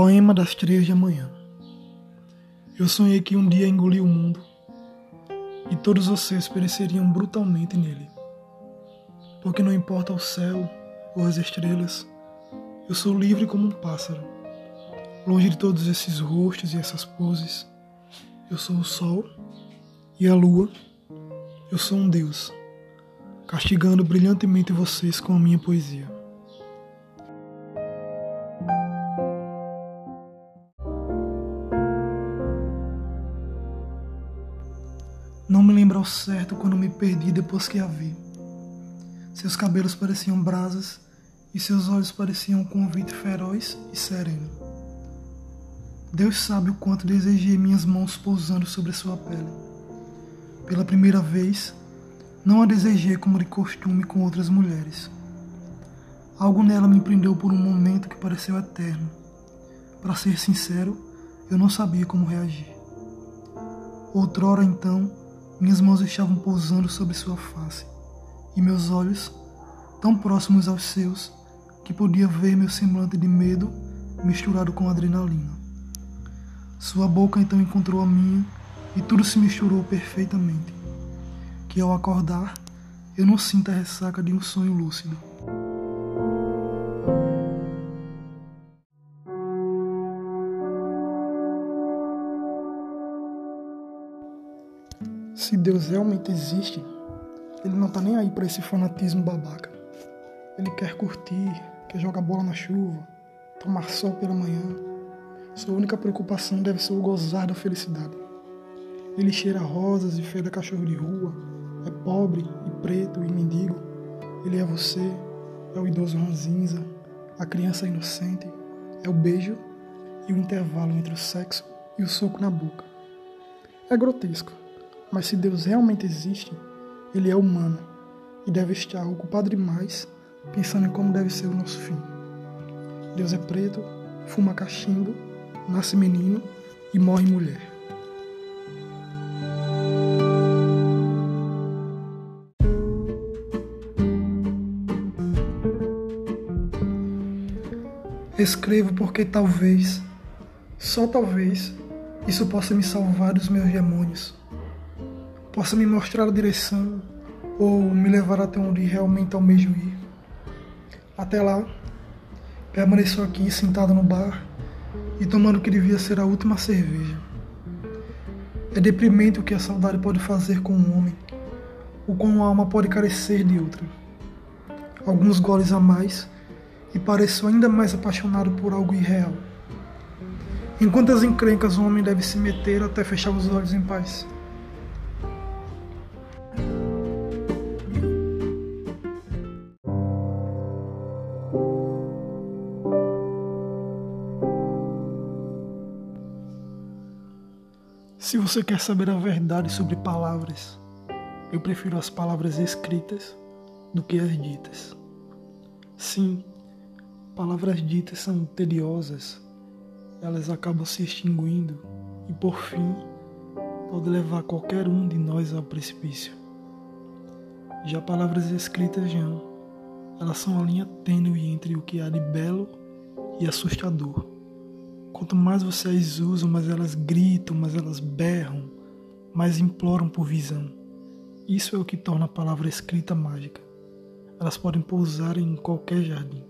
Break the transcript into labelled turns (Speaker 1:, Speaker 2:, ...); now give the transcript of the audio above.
Speaker 1: Poema das três de amanhã. Eu sonhei que um dia engoli o mundo e todos vocês pereceriam brutalmente nele. Porque não importa o céu ou as estrelas, eu sou livre como um pássaro. Longe de todos esses rostos e essas poses, eu sou o sol e a lua, eu sou um Deus, castigando brilhantemente vocês com a minha poesia. Não me lembro ao certo quando me perdi depois que a vi. Seus cabelos pareciam brasas e seus olhos pareciam um convite feroz e sereno. Deus sabe o quanto desejei minhas mãos pousando sobre sua pele. Pela primeira vez, não a desejei como de costume com outras mulheres. Algo nela me prendeu por um momento que pareceu eterno. Para ser sincero, eu não sabia como reagir. Outrora, então, minhas mãos estavam pousando sobre sua face, e meus olhos, tão próximos aos seus, que podia ver meu semblante de medo misturado com adrenalina. Sua boca então encontrou a minha e tudo se misturou perfeitamente. Que ao acordar, eu não sinto a ressaca de um sonho lúcido. Se Deus realmente existe, ele não tá nem aí para esse fanatismo babaca. Ele quer curtir, quer jogar bola na chuva, tomar sol pela manhã. Sua única preocupação deve ser o gozar da felicidade. Ele cheira rosas e feda cachorro de rua, é pobre e preto e mendigo. Ele é você, é o idoso ranzinza, a criança inocente, é o beijo e o intervalo entre o sexo e o soco na boca. É grotesco, mas se Deus realmente existe, ele é humano e deve estar ocupado demais pensando em como deve ser o nosso fim. Deus é preto, fuma cachimbo, nasce menino e morre mulher. Escrevo porque talvez, só talvez, isso possa me salvar dos meus demônios possa me mostrar a direção ou me levar até onde realmente almejo ir. Até lá, permaneço aqui sentado no bar e tomando o que devia ser a última cerveja. É deprimente o que a saudade pode fazer com um homem, ou com uma alma pode carecer de outra. Alguns goles a mais e pareço ainda mais apaixonado por algo irreal. Em quantas encrencas um homem deve se meter até fechar os olhos em paz? Se você quer saber a verdade sobre palavras, eu prefiro as palavras escritas do que as ditas. Sim, palavras ditas são tediosas, elas acabam se extinguindo e, por fim, pode levar qualquer um de nós ao precipício. Já palavras escritas não, elas são a linha tênue entre o que há de belo e assustador. Quanto mais vocês usam, mais elas gritam, mais elas berram, mais imploram por visão. Isso é o que torna a palavra escrita mágica. Elas podem pousar em qualquer jardim.